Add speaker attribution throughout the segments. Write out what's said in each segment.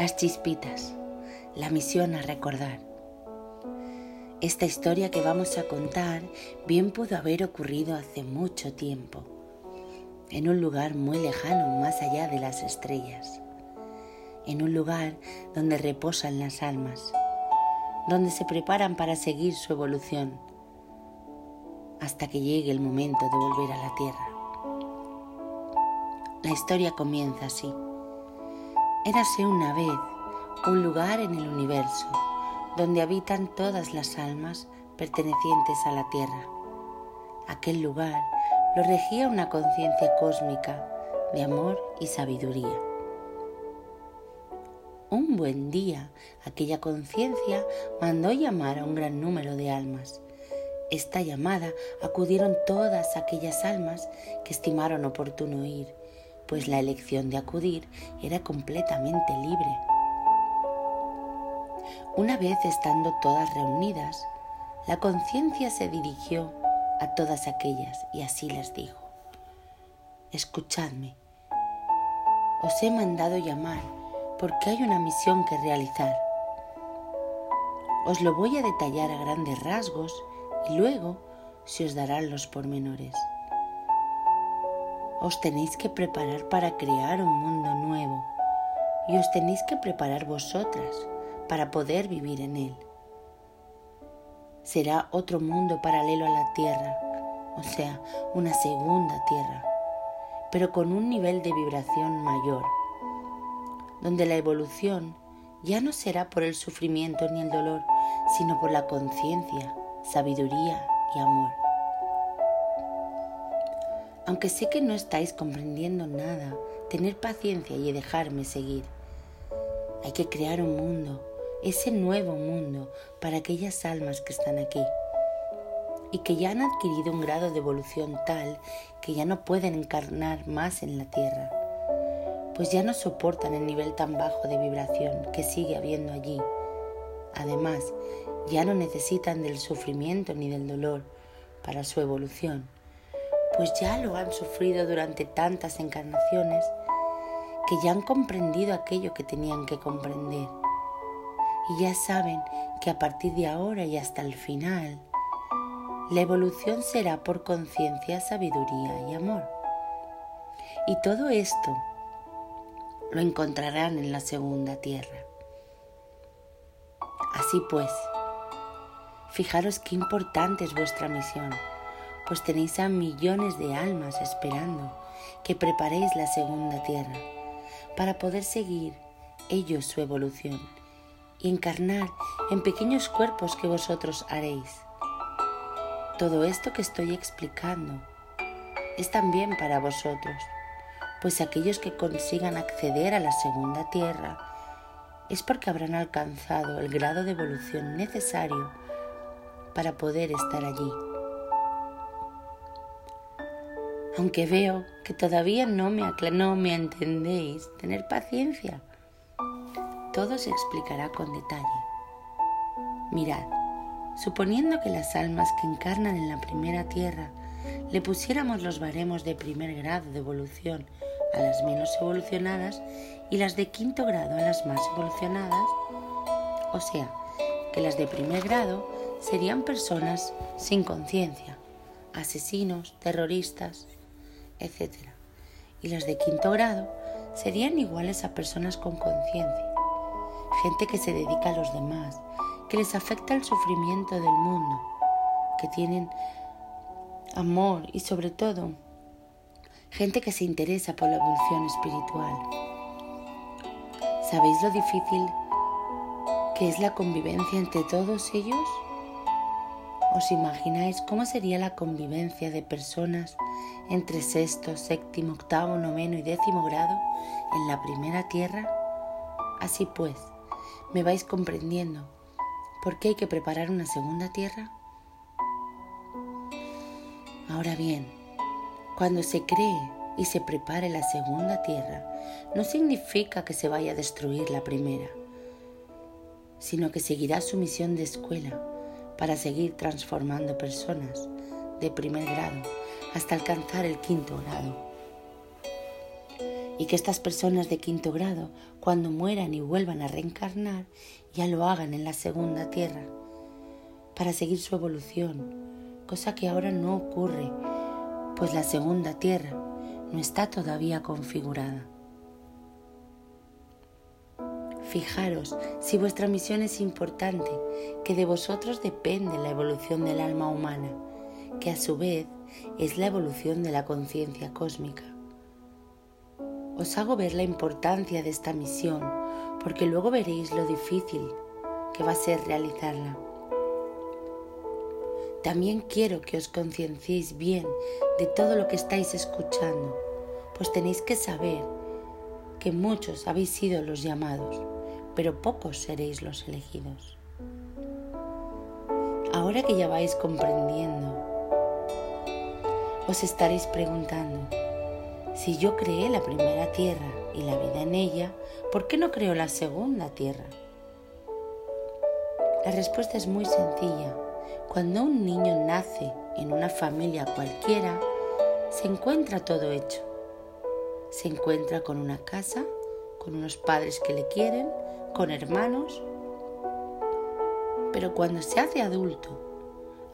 Speaker 1: Las chispitas, la misión a recordar. Esta historia que vamos a contar bien pudo haber ocurrido hace mucho tiempo, en un lugar muy lejano más allá de las estrellas, en un lugar donde reposan las almas, donde se preparan para seguir su evolución, hasta que llegue el momento de volver a la Tierra. La historia comienza así. Érase una vez un lugar en el universo donde habitan todas las almas pertenecientes a la Tierra. Aquel lugar lo regía una conciencia cósmica de amor y sabiduría. Un buen día, aquella conciencia mandó llamar a un gran número de almas. Esta llamada acudieron todas aquellas almas que estimaron oportuno ir pues la elección de acudir era completamente libre. Una vez estando todas reunidas, la conciencia se dirigió a todas aquellas y así les dijo, Escuchadme, os he mandado llamar porque hay una misión que realizar. Os lo voy a detallar a grandes rasgos y luego se os darán los pormenores os tenéis que preparar para crear un mundo nuevo y os tenéis que preparar vosotras para poder vivir en él. Será otro mundo paralelo a la Tierra, o sea, una segunda Tierra, pero con un nivel de vibración mayor, donde la evolución ya no será por el sufrimiento ni el dolor, sino por la conciencia, sabiduría y amor. Aunque sé que no estáis comprendiendo nada, tener paciencia y dejarme seguir. Hay que crear un mundo, ese nuevo mundo para aquellas almas que están aquí y que ya han adquirido un grado de evolución tal que ya no pueden encarnar más en la tierra, pues ya no soportan el nivel tan bajo de vibración que sigue habiendo allí. Además, ya no necesitan del sufrimiento ni del dolor para su evolución pues ya lo han sufrido durante tantas encarnaciones que ya han comprendido aquello que tenían que comprender. Y ya saben que a partir de ahora y hasta el final, la evolución será por conciencia, sabiduría y amor. Y todo esto lo encontrarán en la segunda tierra. Así pues, fijaros qué importante es vuestra misión pues tenéis a millones de almas esperando que preparéis la segunda tierra para poder seguir ellos su evolución y encarnar en pequeños cuerpos que vosotros haréis. Todo esto que estoy explicando es también para vosotros, pues aquellos que consigan acceder a la segunda tierra es porque habrán alcanzado el grado de evolución necesario para poder estar allí aunque veo que todavía no me, no me entendéis, tener paciencia. Todo se explicará con detalle. Mirad, suponiendo que las almas que encarnan en la primera tierra le pusiéramos los baremos de primer grado de evolución a las menos evolucionadas y las de quinto grado a las más evolucionadas, o sea, que las de primer grado serían personas sin conciencia, asesinos, terroristas, etc. Y las de quinto grado serían iguales a personas con conciencia, gente que se dedica a los demás, que les afecta el sufrimiento del mundo, que tienen amor y sobre todo gente que se interesa por la evolución espiritual. ¿Sabéis lo difícil que es la convivencia entre todos ellos? ¿Os imagináis cómo sería la convivencia de personas entre sexto, séptimo, octavo, noveno y décimo grado en la primera tierra? Así pues, ¿me vais comprendiendo por qué hay que preparar una segunda tierra? Ahora bien, cuando se cree y se prepare la segunda tierra, no significa que se vaya a destruir la primera, sino que seguirá su misión de escuela para seguir transformando personas de primer grado hasta alcanzar el quinto grado. y que estas personas de quinto grado, cuando mueran y vuelvan a reencarnar, ya lo hagan en la segunda tierra, para seguir su evolución, cosa que ahora no ocurre, pues la segunda tierra no está todavía configurada. Fijaros si vuestra misión es importante, que de vosotros depende la evolución del alma humana, que a su vez es la evolución de la conciencia cósmica os hago ver la importancia de esta misión, porque luego veréis lo difícil que va a ser realizarla. También quiero que os concienciéis bien de todo lo que estáis escuchando, pues tenéis que saber que muchos habéis sido los llamados, pero pocos seréis los elegidos. Ahora que ya vais comprendiendo, os estaréis preguntando, si yo creé la primera tierra y la vida en ella, ¿por qué no creo la segunda tierra? La respuesta es muy sencilla. Cuando un niño nace en una familia cualquiera, se encuentra todo hecho. Se encuentra con una casa, con unos padres que le quieren, con hermanos. Pero cuando se hace adulto,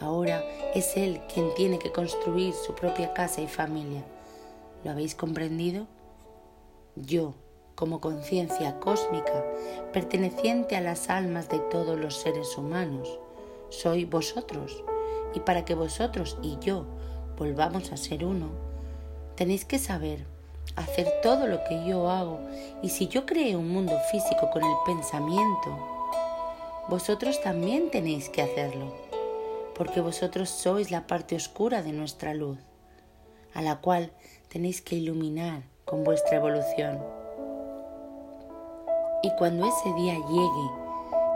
Speaker 1: ahora es él quien tiene que construir su propia casa y familia ¿Lo habéis comprendido? Yo, como conciencia cósmica, perteneciente a las almas de todos los seres humanos, soy vosotros. Y para que vosotros y yo volvamos a ser uno, tenéis que saber hacer todo lo que yo hago. Y si yo creé un mundo físico con el pensamiento, vosotros también tenéis que hacerlo, porque vosotros sois la parte oscura de nuestra luz, a la cual tenéis que iluminar con vuestra evolución. Y cuando ese día llegue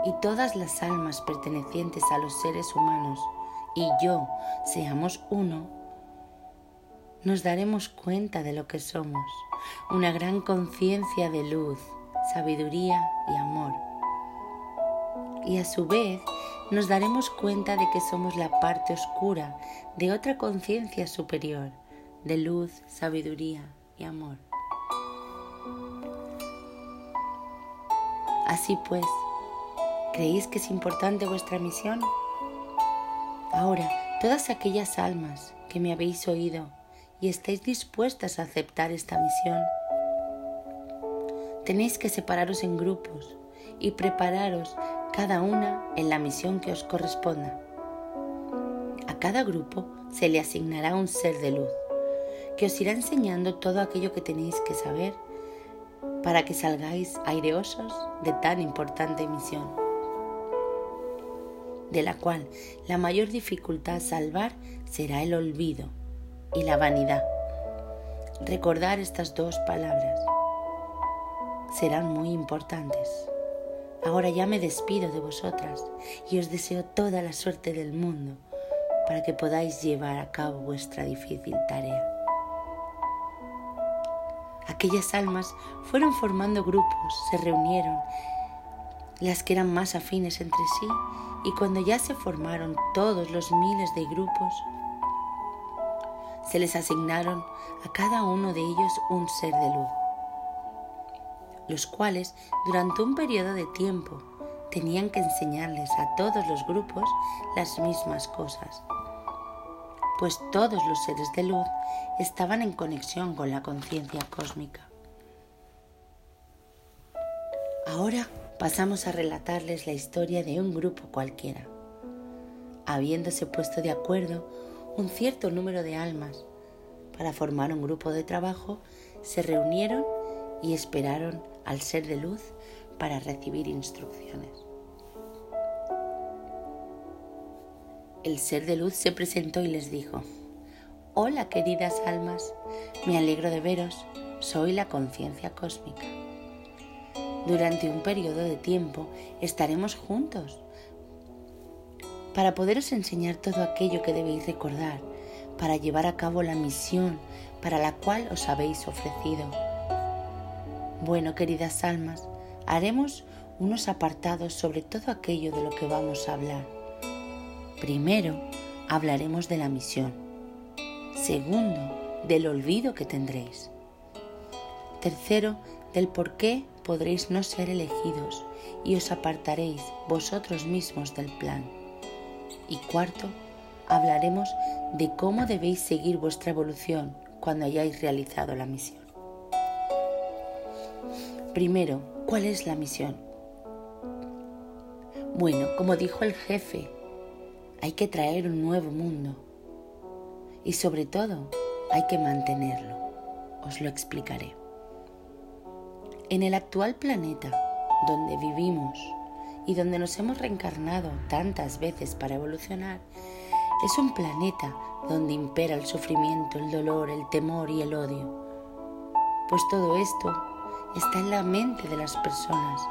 Speaker 1: y todas las almas pertenecientes a los seres humanos y yo seamos uno, nos daremos cuenta de lo que somos, una gran conciencia de luz, sabiduría y amor. Y a su vez nos daremos cuenta de que somos la parte oscura de otra conciencia superior, de luz, sabiduría y amor. Así pues, ¿creéis que es importante vuestra misión? Ahora, todas aquellas almas que me habéis oído y estáis dispuestas a aceptar esta misión, tenéis que separaros en grupos y prepararos cada una en la misión que os corresponda. A cada grupo se le asignará un ser de luz que os irá enseñando todo aquello que tenéis que saber para que salgáis aireosos de tan importante misión, de la cual la mayor dificultad a salvar será el olvido y la vanidad. Recordar estas dos palabras serán muy importantes. Ahora ya me despido de vosotras y os deseo toda la suerte del mundo para que podáis llevar a cabo vuestra difícil tarea. Aquellas almas fueron formando grupos, se reunieron, las que eran más afines entre sí, y cuando ya se formaron todos los miles de grupos, se les asignaron a cada uno de ellos un ser de luz, los cuales durante un periodo de tiempo tenían que enseñarles a todos los grupos las mismas cosas, pues todos los seres de luz estaban en conexión con la conciencia cósmica. Ahora pasamos a relatarles la historia de un grupo cualquiera. Habiéndose puesto de acuerdo un cierto número de almas para formar un grupo de trabajo, se reunieron y esperaron al ser de luz para recibir instrucciones. El ser de luz se presentó y les dijo, Hola queridas almas, me alegro de veros, soy la conciencia cósmica. Durante un periodo de tiempo estaremos juntos para poderos enseñar todo aquello que debéis recordar, para llevar a cabo la misión para la cual os habéis ofrecido. Bueno, queridas almas, haremos unos apartados sobre todo aquello de lo que vamos a hablar. Primero, hablaremos de la misión Segundo, del olvido que tendréis. Tercero, del por qué podréis no ser elegidos y os apartaréis vosotros mismos del plan. Y cuarto, hablaremos de cómo debéis seguir vuestra evolución cuando hayáis realizado la misión. Primero, ¿cuál es la misión? Bueno, como dijo el jefe, hay que traer un nuevo mundo y sobre todo hay que mantenerlo. Os lo explicaré. En el actual planeta donde vivimos y donde nos hemos reencarnado tantas veces para evolucionar, es un planeta donde impera el sufrimiento, el dolor, el temor y el odio. Pues todo esto está en la mente de las personas.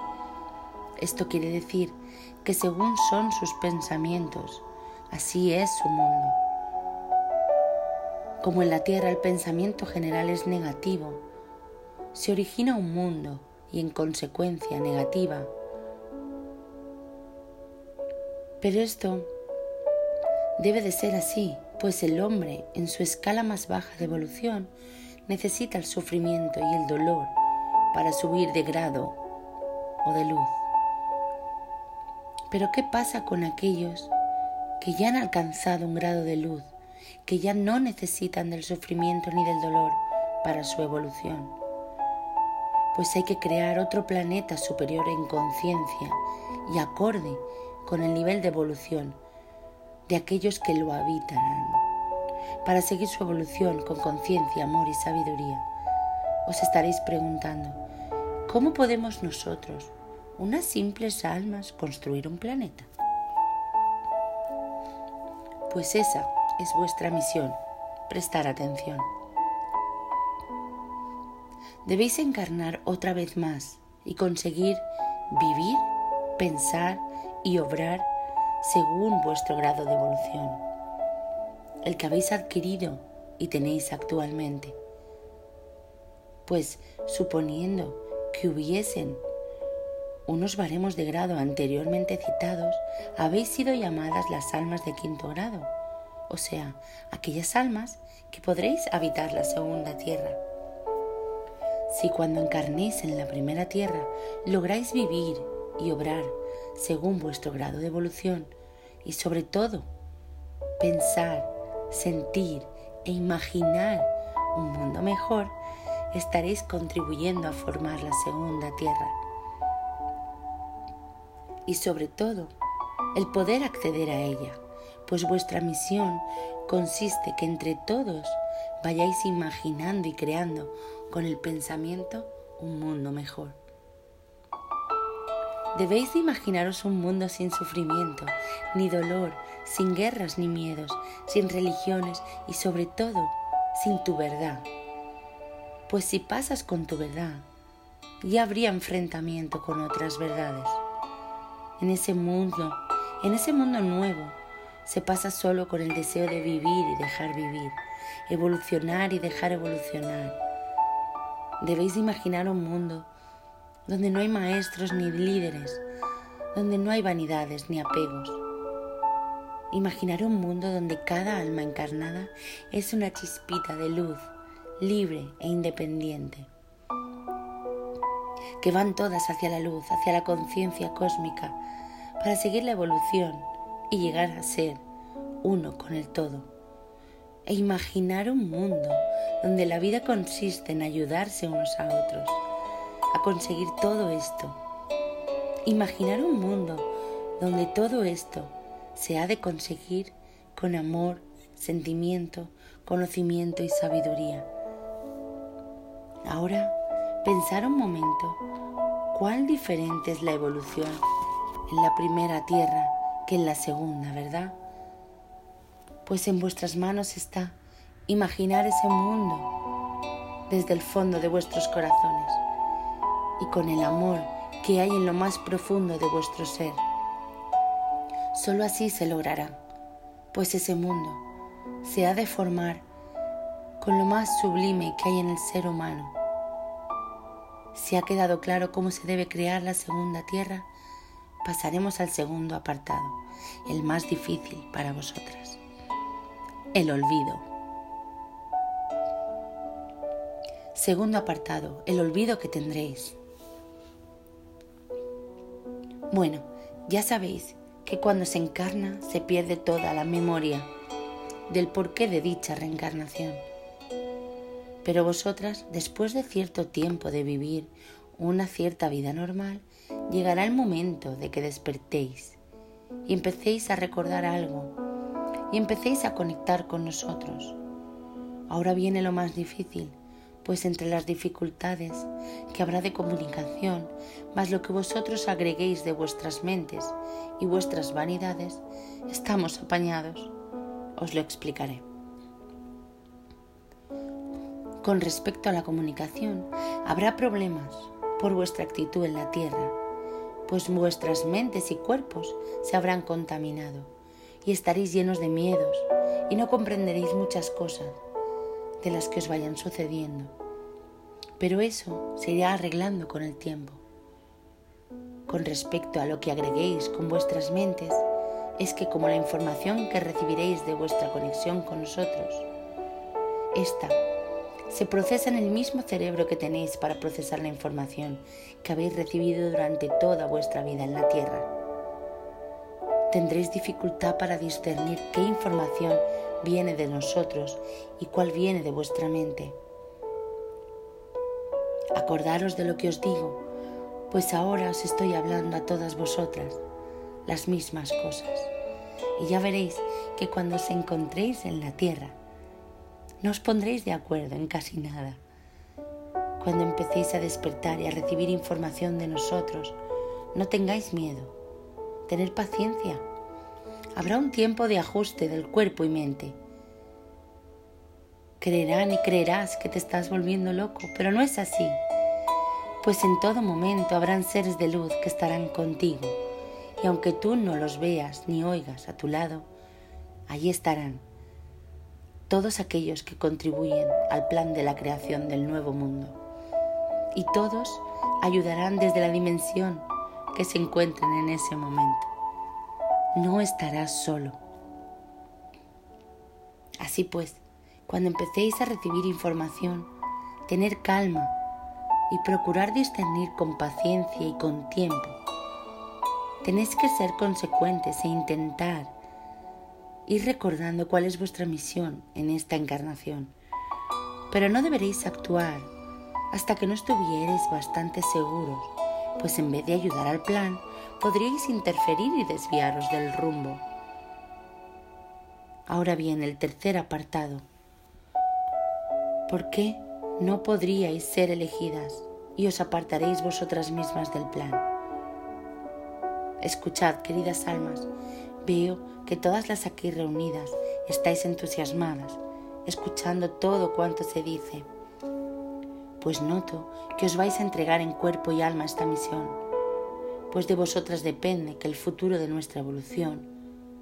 Speaker 1: Esto quiere decir que según son sus pensamientos, así es su mundo. Como en la Tierra el pensamiento general es negativo, se origina un mundo y en consecuencia negativa. Pero esto debe de ser así, pues el hombre en su escala más baja de evolución necesita el sufrimiento y el dolor para subir de grado o de luz. Pero ¿qué pasa con aquellos que ya han alcanzado un grado de luz, que ya no necesitan del sufrimiento ni del dolor para su evolución? Pues hay que crear otro planeta superior en conciencia y acorde con el nivel de evolución de aquellos que lo habitan, para seguir su evolución con conciencia, amor y sabiduría. Os estaréis preguntando, ¿cómo podemos nosotros, unas simples almas construir un planeta? Pues esa es vuestra misión, prestar atención. Debéis encarnar otra vez más y conseguir vivir, pensar y obrar según vuestro grado de evolución, el que habéis adquirido y tenéis actualmente. Pues suponiendo que hubiesen unos baremos de grado anteriormente citados, habéis sido llamadas las almas de quinto grado, o sea, aquellas almas que podréis habitar la segunda tierra. Si cuando encarnéis en la primera tierra lográis vivir y obrar según vuestro grado de evolución y sobre todo pensar, sentir e imaginar un mundo mejor, estaréis contribuyendo a formar la segunda tierra. Y sobre todo, el poder acceder a ella, pues vuestra misión consiste que entre todos vayáis imaginando y creando con el pensamiento un mundo mejor. Debéis imaginaros un mundo sin sufrimiento, ni dolor, sin guerras ni miedos, sin religiones y sobre todo sin tu verdad pues si pasas con tu verdad, ya habría enfrentamiento con otras verdades. En ese mundo, en ese mundo nuevo, se pasa solo con el deseo de vivir y dejar vivir, evolucionar y dejar evolucionar. Debéis imaginar un mundo donde no hay maestros ni líderes, donde no hay vanidades ni apegos. Imaginar un mundo donde cada alma encarnada es una chispita de luz libre e independiente, que van todas hacia la luz, hacia la conciencia cósmica, para seguir la evolución y llegar a ser uno con el todo. E imaginar un mundo donde la vida consiste en ayudarse unos a otros, a conseguir todo esto. Imaginar un mundo donde todo esto se ha de conseguir con amor, sentimiento, conocimiento y sabiduría Ahora, pensar un momento, cuál diferente es la evolución en la primera tierra que en la segunda, ¿verdad? Pues en vuestras manos está imaginar ese mundo desde el fondo de vuestros corazones y con el amor que hay en lo más profundo de vuestro ser. Solo así se logrará, pues ese mundo se ha de formar con lo más sublime que hay en el ser humano. Si ha quedado claro cómo se debe crear la segunda tierra, pasaremos al segundo apartado, el más difícil para vosotras, el olvido. Segundo apartado, el olvido que tendréis. Bueno, ya sabéis que cuando se encarna se pierde toda la memoria del porqué de dicha reencarnación. Pero vosotras, después de cierto tiempo de vivir una cierta vida normal, llegará el momento de que despertéis y empecéis a recordar algo y empecéis a conectar con nosotros. Ahora viene lo más difícil, pues entre las dificultades que habrá de comunicación, más lo que vosotros agreguéis de vuestras mentes y vuestras vanidades, estamos apañados. Os lo explicaré. Con respecto a la comunicación, habrá problemas por vuestra actitud en la tierra, pues vuestras mentes y cuerpos se habrán contaminado y estaréis llenos de miedos y no comprenderéis muchas cosas de las que os vayan sucediendo. Pero eso se irá arreglando con el tiempo. Con respecto a lo que agreguéis con vuestras mentes, es que como la información que recibiréis de vuestra conexión con nosotros, esta se procesa en el mismo cerebro que tenéis para procesar la información que habéis recibido durante toda vuestra vida en la Tierra. Tendréis dificultad para discernir qué información viene de nosotros y cuál viene de vuestra mente. Acordaros de lo que os digo, pues ahora os estoy hablando a todas vosotras las mismas cosas. Y ya veréis que cuando os encontréis en la tierra, no os pondréis de acuerdo en casi nada. Cuando empecéis a despertar y a recibir información de nosotros, no tengáis miedo, tener paciencia. Habrá un tiempo de ajuste del cuerpo y mente. Creerán y creerás que te estás volviendo loco, pero no es así, pues en todo momento habrán seres de luz que estarán contigo, y aunque tú no los veas ni oigas a tu lado, allí estarán todos aquellos que contribuyen al plan de la creación del nuevo mundo. Y todos ayudarán desde la dimensión que se encuentren en ese momento. No estarás solo. Así pues, cuando empecéis a recibir información, tener calma y procurar discernir con paciencia y con tiempo. Tenéis que ser consecuentes e intentar ir recordando cuál es vuestra misión en esta encarnación. Pero no deberéis actuar hasta que no estuvierais bastante seguros, pues en vez de ayudar al plan, podríais interferir y desviaros del rumbo. Ahora bien, el tercer apartado. ¿Por qué no podríais ser elegidas y os apartaréis vosotras mismas del plan? Escuchad, queridas almas, Veo que todas las aquí reunidas estáis entusiasmadas, escuchando todo cuanto se dice, pues noto que os vais a entregar en cuerpo y alma esta misión, pues de vosotras depende que el futuro de nuestra evolución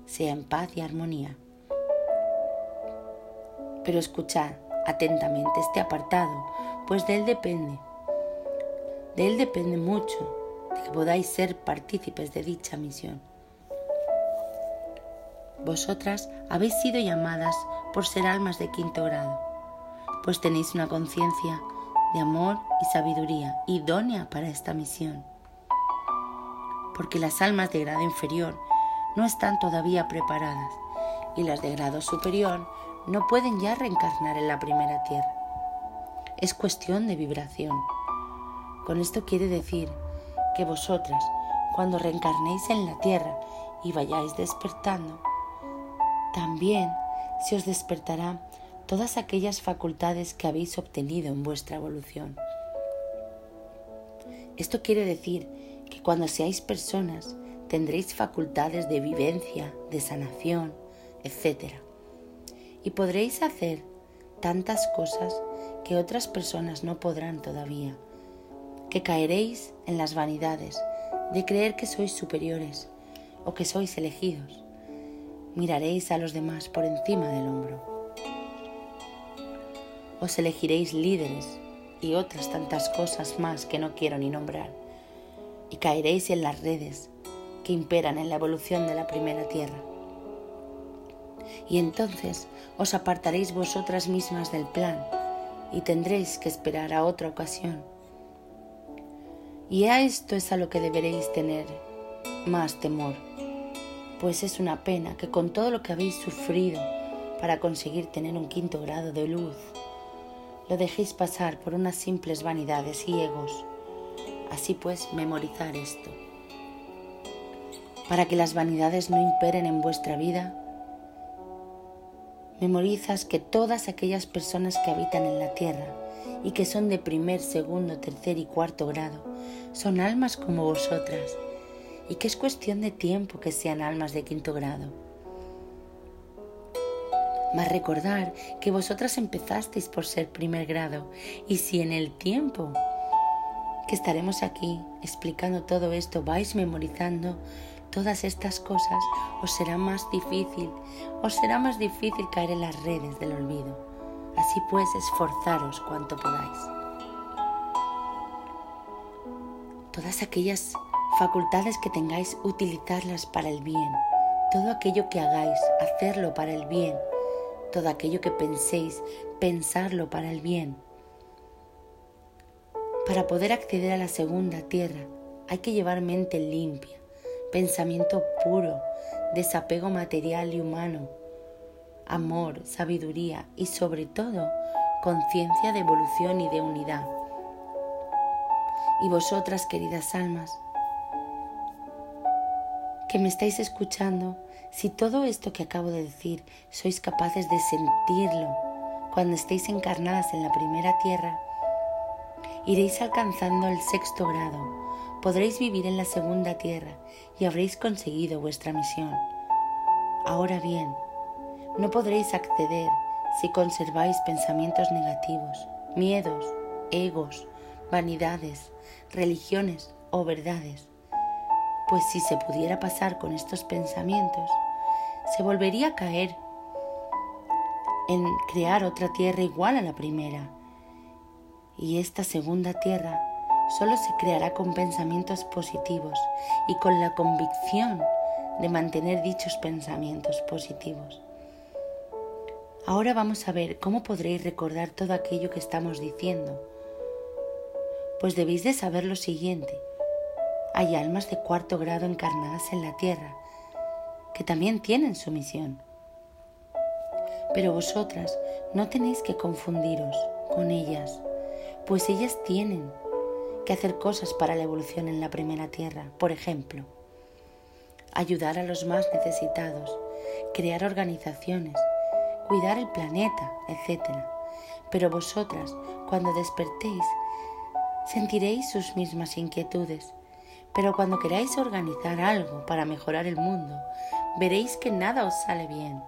Speaker 1: sea en paz y armonía. Pero escuchad atentamente este apartado, pues de él depende, de él depende mucho de que podáis ser partícipes de dicha misión. Vosotras habéis sido llamadas por ser almas de quinto grado, pues tenéis una conciencia de amor y sabiduría idónea para esta misión. Porque las almas de grado inferior no están todavía preparadas y las de grado superior no pueden ya reencarnar en la primera tierra. Es cuestión de vibración. Con esto quiere decir que vosotras, cuando reencarnéis en la tierra y vayáis despertando, también se os despertará todas aquellas facultades que habéis obtenido en vuestra evolución. Esto quiere decir que cuando seáis personas tendréis facultades de vivencia, de sanación, etc. Y podréis hacer tantas cosas que otras personas no podrán todavía, que caeréis en las vanidades de creer que sois superiores o que sois elegidos miraréis a los demás por encima del hombro. Os elegiréis líderes y otras tantas cosas más que no quiero ni nombrar, y caeréis en las redes que imperan en la evolución de la primera tierra. Y entonces os apartaréis vosotras mismas del plan y tendréis que esperar a otra ocasión. Y a esto es a lo que deberéis tener más temor, pues es una pena que con todo lo que habéis sufrido para conseguir tener un quinto grado de luz, lo dejéis pasar por unas simples vanidades y egos. Así pues, memorizar esto. Para que las vanidades no imperen en vuestra vida, memorizas que todas aquellas personas que habitan en la tierra y que son de primer, segundo, tercer y cuarto grado son almas como vosotras y que es cuestión de tiempo que sean almas de quinto grado. Mas recordar que vosotras empezasteis por ser primer grado y si en el tiempo que estaremos aquí explicando todo esto vais memorizando todas estas cosas, os será más difícil, os será más difícil caer en las redes del olvido. Así pues, esforzaros cuanto podáis. Todas aquellas facultades que tengáis, utilizarlas para el bien. Todo aquello que hagáis, hacerlo para el bien. Todo aquello que penséis, pensarlo para el bien. Para poder acceder a la segunda tierra hay que llevar mente limpia, pensamiento puro, desapego material y humano, amor, sabiduría y sobre todo conciencia de evolución y de unidad. Y vosotras, queridas almas, que me estáis escuchando, si todo esto que acabo de decir sois capaces de sentirlo cuando estéis encarnadas en la primera tierra, iréis alcanzando el sexto grado podréis vivir en la segunda tierra y habréis conseguido vuestra misión. Ahora bien, no podréis acceder si conserváis pensamientos negativos, miedos, egos, vanidades, religiones o verdades, pues si se pudiera pasar con estos pensamientos, se volvería a caer en crear otra tierra igual a la primera. Y esta segunda tierra solo se creará con pensamientos positivos y con la convicción de mantener dichos pensamientos positivos. Ahora vamos a ver cómo podréis recordar todo aquello que estamos diciendo. Pues debéis de saber lo siguiente. Hay almas de cuarto grado encarnadas en la tierra que también tienen su misión. Pero vosotras no tenéis que confundiros con ellas, pues ellas tienen que hacer cosas para la evolución en la primera tierra. Por ejemplo, ayudar a los más necesitados, crear organizaciones, cuidar el planeta, etc. Pero vosotras, cuando despertéis, sentiréis sus mismas inquietudes. Pero cuando queráis organizar algo para mejorar el mundo, veréis que nada os sale bien.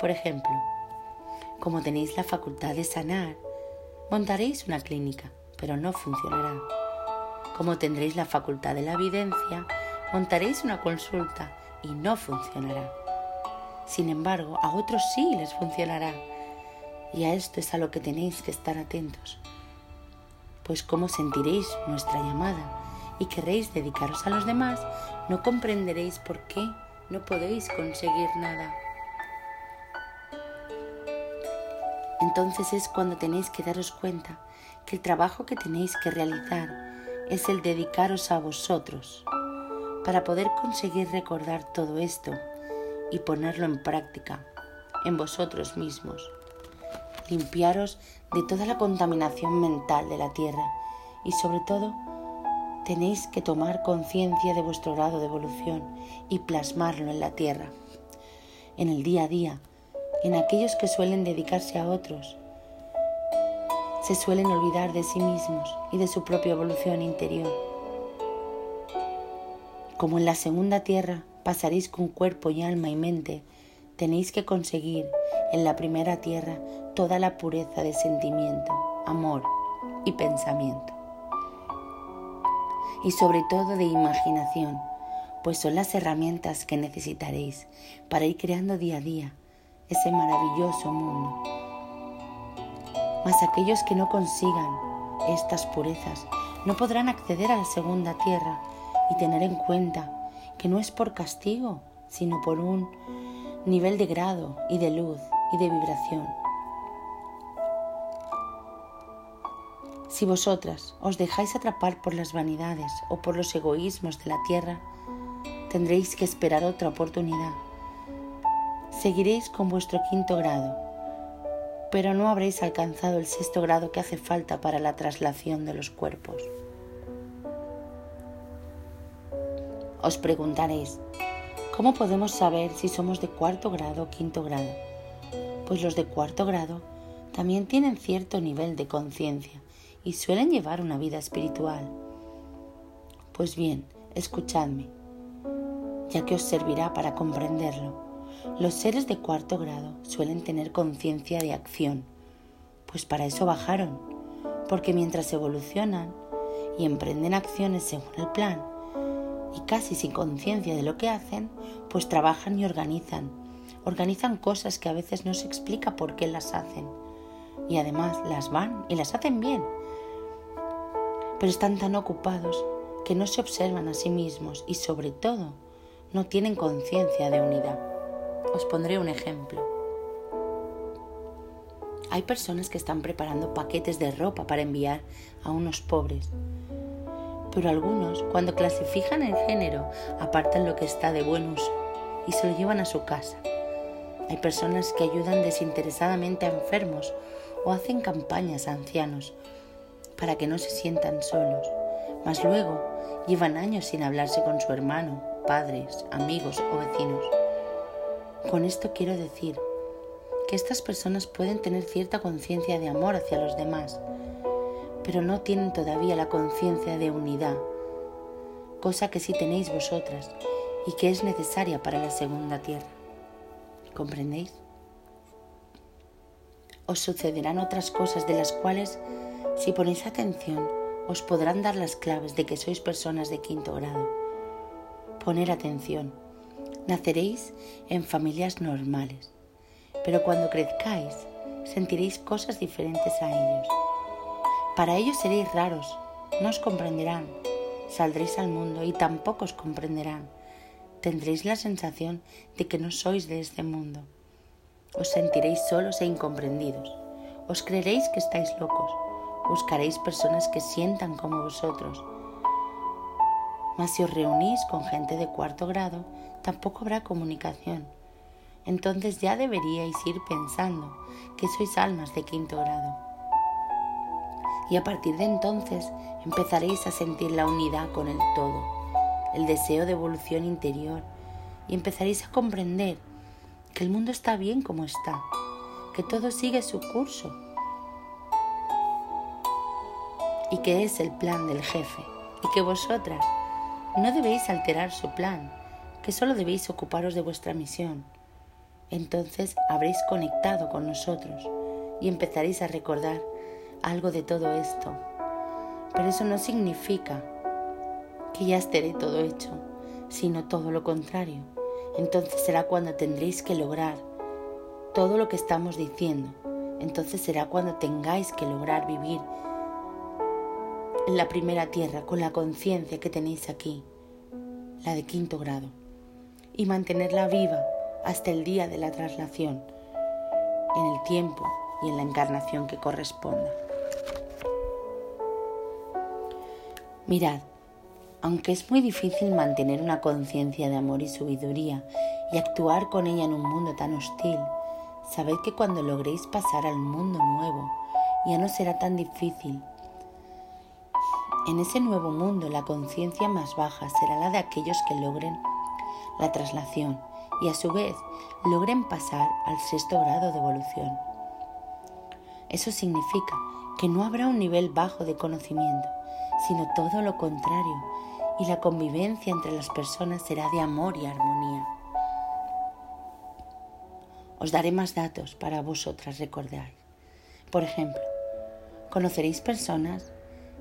Speaker 1: Por ejemplo, como tenéis la facultad de sanar, montaréis una clínica, pero no funcionará. Como tendréis la facultad de la evidencia, montaréis una consulta y no funcionará. Sin embargo, a otros sí les funcionará. Y a esto es a lo que tenéis que estar atentos. Pues como sentiréis nuestra llamada y querréis dedicaros a los demás, no comprenderéis por qué no podéis conseguir nada. Entonces es cuando tenéis que daros cuenta que el trabajo que tenéis que realizar es el dedicaros a vosotros para poder conseguir recordar todo esto y ponerlo en práctica en vosotros mismos. Limpiaros de toda la contaminación mental de la tierra y sobre todo tenéis que tomar conciencia de vuestro grado de evolución y plasmarlo en la tierra, en el día a día, en aquellos que suelen dedicarse a otros se suelen olvidar de sí mismos y de su propia evolución interior. Como en la segunda tierra pasaréis con cuerpo y alma y mente, tenéis que conseguir en la primera tierra toda la pureza de sentimiento, amor y pensamiento. Y sobre todo de imaginación, pues son las herramientas que necesitaréis para ir creando día a día ese maravilloso mundo mas aquellos que no consigan estas purezas no podrán acceder a la segunda tierra y tener en cuenta que no es por castigo, sino por un nivel de grado y de luz y de vibración. Si vosotras os dejáis atrapar por las vanidades o por los egoísmos de la tierra, tendréis que esperar otra oportunidad. Seguiréis con vuestro quinto grado, pero no habréis alcanzado el sexto grado que hace falta para la traslación de los cuerpos. Os preguntaréis, ¿cómo podemos saber si somos de cuarto grado o quinto grado? Pues los de cuarto grado también tienen cierto nivel de conciencia y suelen llevar una vida espiritual. Pues bien, escuchadme, ya que os servirá para comprenderlo. Los seres de cuarto grado suelen tener conciencia de acción, pues para eso bajaron, porque mientras evolucionan y emprenden acciones según el plan, y casi sin conciencia de lo que hacen, pues trabajan y organizan. Organizan cosas que a veces no se explica por qué las hacen. Y además las van y las hacen bien. Pero están tan ocupados que no se observan a sí mismos y sobre todo no tienen conciencia de unidad. Os pondré un ejemplo. Hay personas que están preparando paquetes de ropa para enviar a unos pobres pero algunos, cuando clasifican el género, apartan lo que está de buen uso y se lo llevan a su casa. Hay personas que ayudan desinteresadamente a enfermos o hacen campañas a ancianos para que no se sientan solos, mas luego llevan años sin hablarse con su hermano, padres, amigos o vecinos. Con esto quiero decir que estas personas pueden tener cierta conciencia de amor hacia los demás, pero no tienen todavía la conciencia de unidad, cosa que sí tenéis vosotras y que es necesaria para la segunda tierra. ¿Comprendéis? Os sucederán otras cosas de las cuales, si ponéis atención, os podrán dar las claves de que sois personas de quinto grado. Poner atención. Naceréis en familias normales, pero cuando crezcáis sentiréis cosas diferentes a ellos para ellos seréis raros, no os comprenderán. Saldréis al mundo y tampoco os comprenderán. Tendréis la sensación de que no sois de este mundo. Os sentiréis solos e incomprendidos. Os creeréis que estáis locos. Buscaréis personas que sientan como vosotros. Mas si os reunís con gente de cuarto grado, tampoco habrá comunicación. Entonces ya deberíais ir pensando que sois almas de quinto grado y a partir de entonces empezaréis a sentir la unidad con el todo, el deseo de evolución interior y empezaréis a comprender que el mundo está bien como está, que todo sigue su curso y que es el plan del jefe y que vosotras no debéis alterar su plan, que solo debéis ocuparos de vuestra misión. Entonces habréis conectado con nosotros y empezaréis a recordar algo de todo esto. Pero eso no significa que ya esté todo hecho, sino todo lo contrario. Entonces será cuando tendréis que lograr todo lo que estamos diciendo. Entonces será cuando tengáis que lograr vivir en la primera tierra con la conciencia que tenéis aquí, la de quinto grado, y mantenerla viva hasta el día de la traslación, en el tiempo y en la encarnación que corresponda. Mirad, aunque es muy difícil mantener una conciencia de amor y sabiduría y actuar con ella en un mundo tan hostil, sabed que cuando logréis pasar al mundo nuevo, ya no será tan difícil. En ese nuevo mundo la conciencia más baja será la de aquellos que logren la traslación y a su vez logren pasar al sexto grado de evolución. Eso significa que no habrá un nivel bajo de conocimiento, sino todo lo contrario, y la convivencia entre las personas será de amor y armonía. Os daré más datos para vosotras recordar. Por ejemplo, conoceréis personas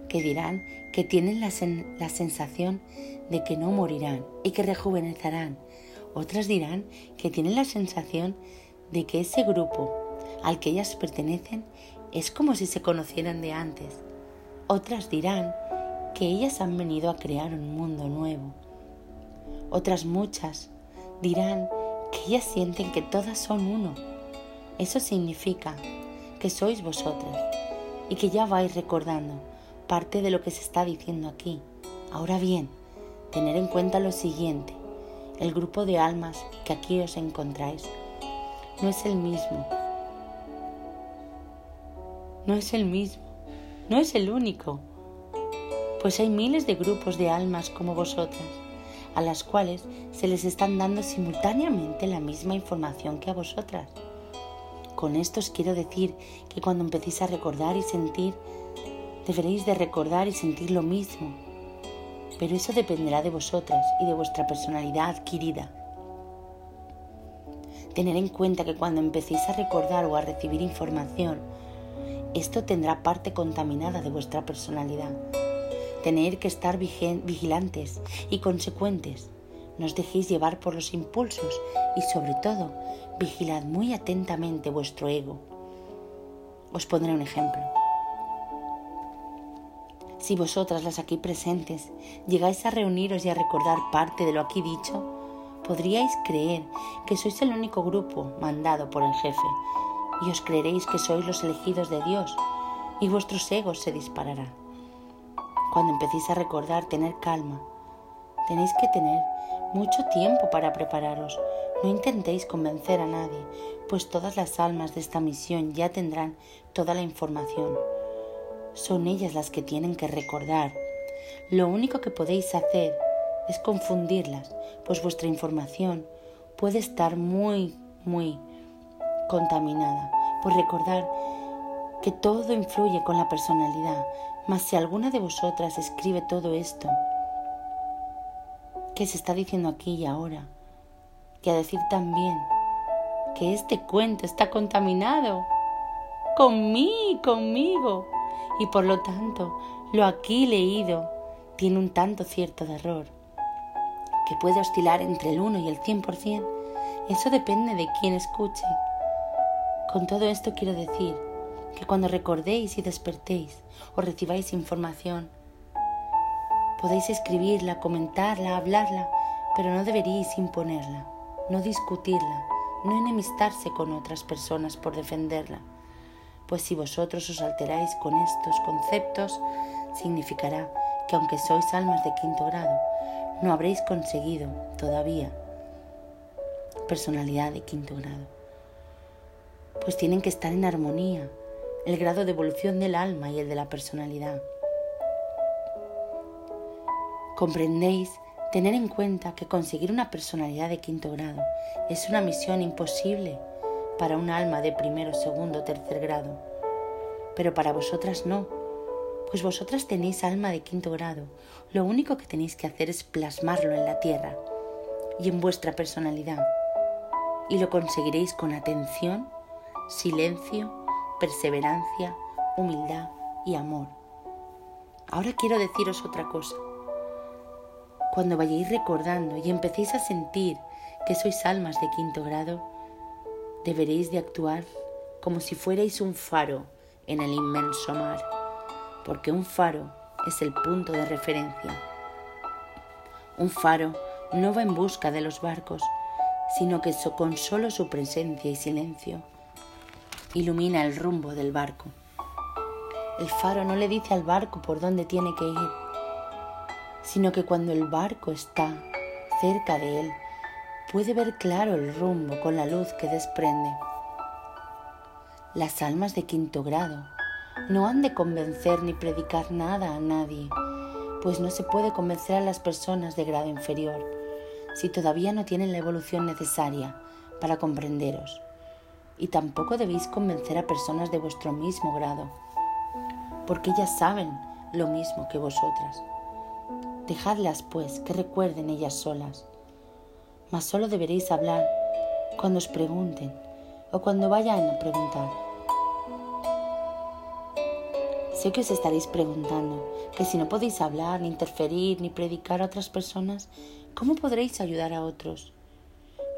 Speaker 1: que dirán que tienen la, la, sensación de que no morirán y que rejuvenecerán. Otras dirán que tienen la sensación de que ese grupo al que ellas pertenecen es como si se conocieran de antes. Otras dirán que ellas han venido a crear un mundo nuevo. Otras muchas dirán que ellas sienten que todas son uno. Eso significa que sois vosotras y que ya vais recordando parte de lo que se está diciendo aquí. Ahora bien, tener en cuenta lo siguiente. El grupo de almas que aquí os encontráis no es el mismo. No es el mismo. No es el único. Pues hay miles de grupos de almas como vosotras, a las cuales se les están dando simultáneamente la misma información que a vosotras. Con esto os quiero decir que cuando empecéis a recordar y sentir, deberéis de recordar y sentir lo mismo. Pero eso dependerá de vosotras y de vuestra personalidad adquirida. Tener en cuenta que cuando empecéis a recordar o a recibir información, esto tendrá parte contaminada de vuestra personalidad. Tener que estar vigilantes y consecuentes. No os dejéis llevar por los impulsos y sobre todo vigilad muy atentamente vuestro ego. Os pondré un ejemplo. Si vosotras las aquí presentes llegáis a reuniros y a recordar parte de lo aquí dicho, podríais creer que sois el único grupo mandado por el jefe y os creeréis que sois los elegidos de Dios y vuestros egos se dispararán. Cuando empecéis a recordar tener calma, tenéis que tener mucho tiempo para prepararos. No intentéis convencer a nadie, pues todas las almas de esta misión ya tendrán toda la información. Son ellas las que tienen que recordar. Lo único que podéis hacer es confundirlas, pues vuestra información puede estar muy, muy contaminada. Por recordar que todo influye con la personalidad, mas si alguna de vosotras escribe todo esto, que se está diciendo aquí y ahora, y a decir también que este cuento está contaminado con mí, conmigo, y por lo tanto lo aquí leído tiene un tanto cierto de error, que puede oscilar entre el 1 y el 100%, eso depende de quién escuche. Con todo esto quiero decir que cuando recordéis y despertéis o recibáis información, Podéis escribirla, comentarla, hablarla, pero no deberíais imponerla, no discutirla, no enemistarse con otras personas por defenderla, pues si vosotros os alteráis con estos conceptos, significará que aunque sois almas de quinto grado, no habréis conseguido todavía personalidad de quinto grado, pues tienen que estar en armonía el grado de evolución del alma y el de la personalidad. Comprendéis tener en cuenta que conseguir una personalidad de quinto grado es una misión imposible para un alma de primero, segundo, tercer grado. Pero para vosotras no, pues vosotras tenéis alma de quinto grado. Lo único que tenéis que hacer es plasmarlo en la tierra y en vuestra personalidad. Y lo conseguiréis con atención, silencio, perseverancia, humildad y amor. Ahora quiero deciros otra cosa cuando vayáis recordando y empecéis a sentir que sois almas de quinto grado, deberéis de actuar como si fuerais un faro en el inmenso mar, porque un faro es el punto de referencia. Un faro no va en busca de los barcos, sino que con solo su presencia y silencio ilumina el rumbo del barco. El faro no le dice al barco por dónde tiene que ir, sino que cuando el barco está cerca de él, puede ver claro el rumbo con la luz que desprende. Las almas de quinto grado no han de convencer ni predicar nada a nadie, pues no se puede convencer a las personas de grado inferior si todavía no tienen la evolución necesaria para comprenderos. Y tampoco debéis convencer a personas de vuestro mismo grado, porque ellas saben lo mismo que vosotras. Dejadlas, pues, que recuerden ellas solas. Mas solo deberéis hablar cuando os pregunten o cuando vayan a preguntar. Sé que os estaréis preguntando que si no podéis hablar, ni interferir, ni predicar a otras personas, ¿cómo podréis ayudar a otros?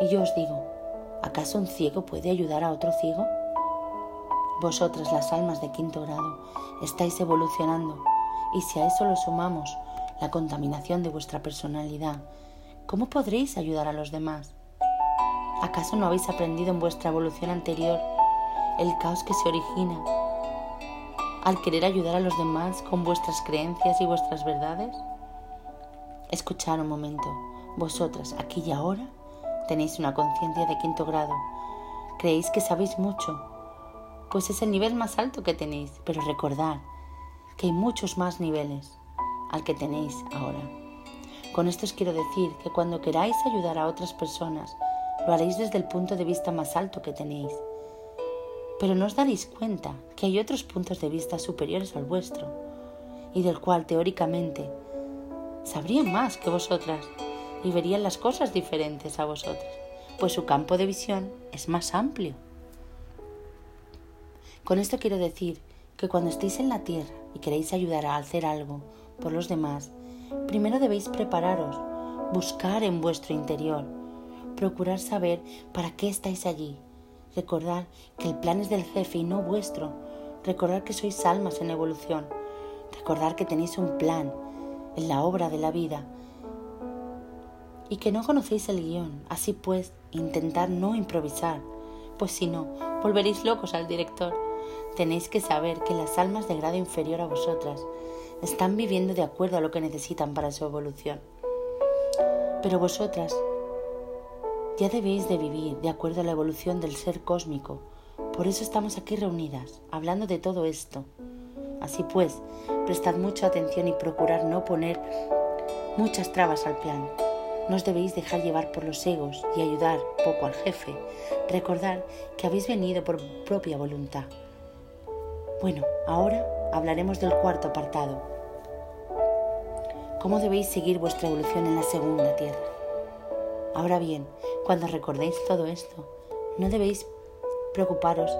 Speaker 1: Y yo os digo, ¿acaso un ciego puede ayudar a otro ciego? Vosotras, las almas de quinto grado, estáis evolucionando, y si a eso lo sumamos la contaminación de vuestra personalidad, ¿cómo podréis ayudar a los demás? ¿Acaso no habéis aprendido en vuestra evolución anterior el caos que se origina al querer ayudar a los demás con vuestras creencias y vuestras verdades? Escuchad un momento. Vosotras, aquí y ahora, tenéis una conciencia de quinto grado. Creéis que sabéis mucho, pues es el nivel más alto que tenéis, pero recordad que hay muchos más niveles al que tenéis ahora. Con esto os quiero decir que cuando queráis ayudar a otras personas, lo haréis desde el punto de vista más alto que tenéis. Pero no os daréis cuenta que hay otros puntos de vista superiores al vuestro y del cual teóricamente sabrían más que vosotras y verían las cosas diferentes a vosotras, pues su campo de visión es más amplio. Con esto quiero decir que cuando estéis en la tierra y queréis ayudar a hacer algo por los demás, primero debéis prepararos, buscar en vuestro interior, procurar saber para qué estáis allí, recordar que el plan es del jefe y no vuestro, recordar que sois almas en evolución, recordar que tenéis un plan en la obra de la vida y que no conocéis el guion, así pues intentar no improvisar, pues si no, volveréis locos al director. Tenéis que saber que las almas de grado inferior a vosotras están viviendo de acuerdo a lo que necesitan para su evolución. Pero vosotras ya debéis de vivir de acuerdo a la evolución del ser cósmico. Por eso estamos aquí reunidas, hablando de todo esto. Así pues, prestad mucha atención y procurad no poner muchas trabas al plan. No os debéis dejar llevar por los egos y ayudar poco al jefe. Recordad que habéis venido por propia voluntad. Bueno, ahora hablaremos del cuarto apartado. ¿Cómo debéis seguir vuestra evolución en la segunda tierra? Ahora bien, cuando recordéis todo esto, no debéis preocuparos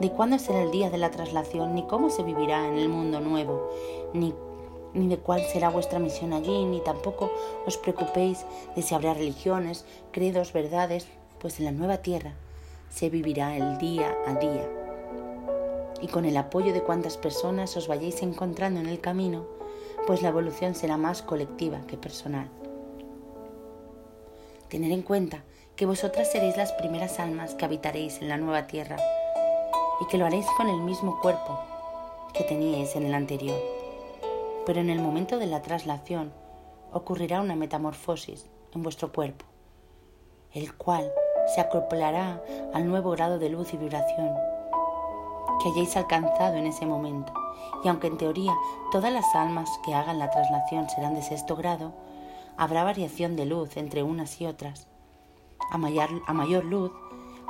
Speaker 1: de cuándo será el día de la traslación, ni cómo se vivirá en el mundo nuevo, ni, ni de cuál será vuestra misión allí, ni tampoco os preocupéis de si habrá religiones, credos, verdades, pues en la nueva tierra se vivirá el día a día. Y con el apoyo de cuantas personas os vayáis encontrando en el camino, pues la evolución será más colectiva que personal. Tener en cuenta que vosotras seréis las primeras almas que habitaréis en la nueva tierra y que lo haréis con el mismo cuerpo que teníais en el anterior. Pero en el momento de la traslación ocurrirá una metamorfosis en vuestro cuerpo, el cual se acoplará al nuevo grado de luz y vibración que hayáis alcanzado en ese momento. Y aunque en teoría todas las almas que hagan la traslación serán de sexto grado, habrá variación de luz entre unas y otras. A mayor, a mayor luz,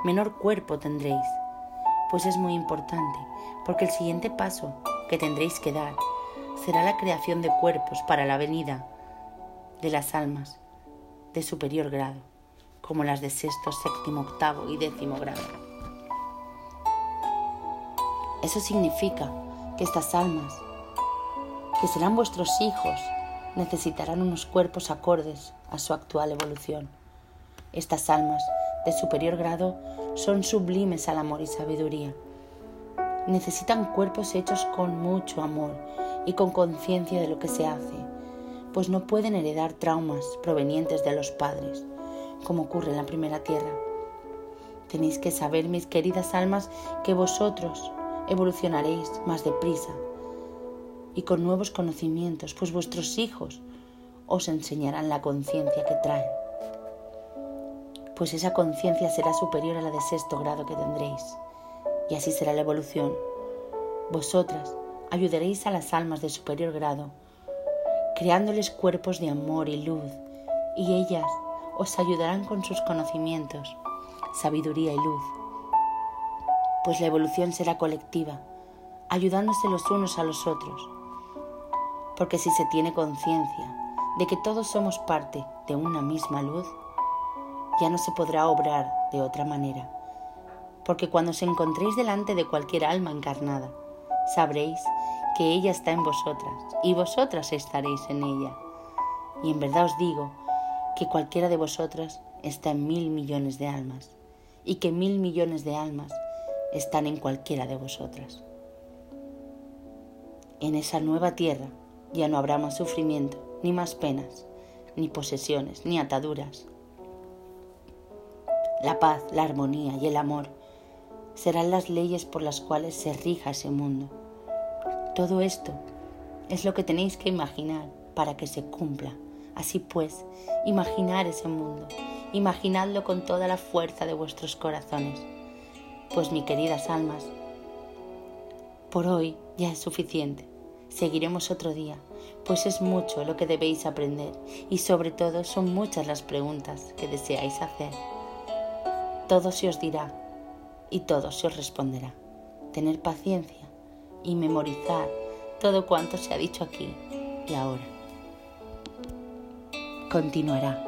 Speaker 1: menor cuerpo tendréis, pues es muy importante, porque el siguiente paso que tendréis que dar será la creación de cuerpos para la venida de las almas de superior grado, como las de sexto, séptimo, octavo y décimo grado. Eso significa que estas almas, que serán vuestros hijos, necesitarán unos cuerpos acordes a su actual evolución. Estas almas de superior grado son sublimes al amor y sabiduría. Necesitan cuerpos hechos con mucho amor y con conciencia de lo que se hace, pues no pueden heredar traumas provenientes de los padres, como ocurre en la primera tierra. Tenéis que saber, mis queridas almas, que vosotros evolucionaréis más deprisa y con nuevos conocimientos, pues vuestros hijos os enseñarán la conciencia que traen pues esa conciencia será superior a la de sexto grado que tendréis. Y así será la evolución. Vosotras ayudaréis a las almas de superior grado, creándoles cuerpos de amor y luz, y ellas os ayudarán con sus conocimientos, sabiduría y luz. Pues la evolución será colectiva, ayudándose los unos a los otros. Porque si se tiene conciencia de que todos somos parte de una misma luz, ya no se podrá obrar de otra manera. Porque cuando os encontréis delante de cualquier alma encarnada, sabréis que ella está en vosotras y vosotras estaréis en ella. Y en verdad os digo que cualquiera de vosotras está en mil millones de almas y que mil millones de almas están en cualquiera de vosotras. En esa nueva tierra ya no habrá más sufrimiento, ni más penas, ni posesiones, ni ataduras, la paz, la armonía y el amor serán las leyes por las cuales se rija ese mundo. Todo esto es lo que tenéis que imaginar para que se cumpla. Así pues, imaginar ese mundo, imaginadlo con toda la fuerza de vuestros corazones. Pues mi queridas almas, por hoy ya es suficiente. Seguiremos otro día, pues es mucho lo que debéis aprender y sobre todo son muchas las preguntas que deseáis hacer. Todo se os dirá y todo se os responderá. Tener paciencia y memorizar todo cuanto se ha dicho aquí y ahora. Continuará.